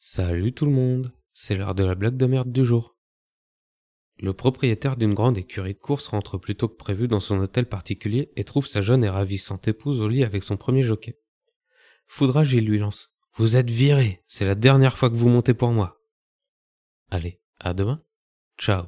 Salut tout le monde, c'est l'heure de la blague de merde du jour. Le propriétaire d'une grande écurie de course rentre plus tôt que prévu dans son hôtel particulier et trouve sa jeune et ravissante épouse au lit avec son premier jockey. Foudrage, il lui lance. Vous êtes viré, c'est la dernière fois que vous montez pour moi. Allez, à demain. Ciao.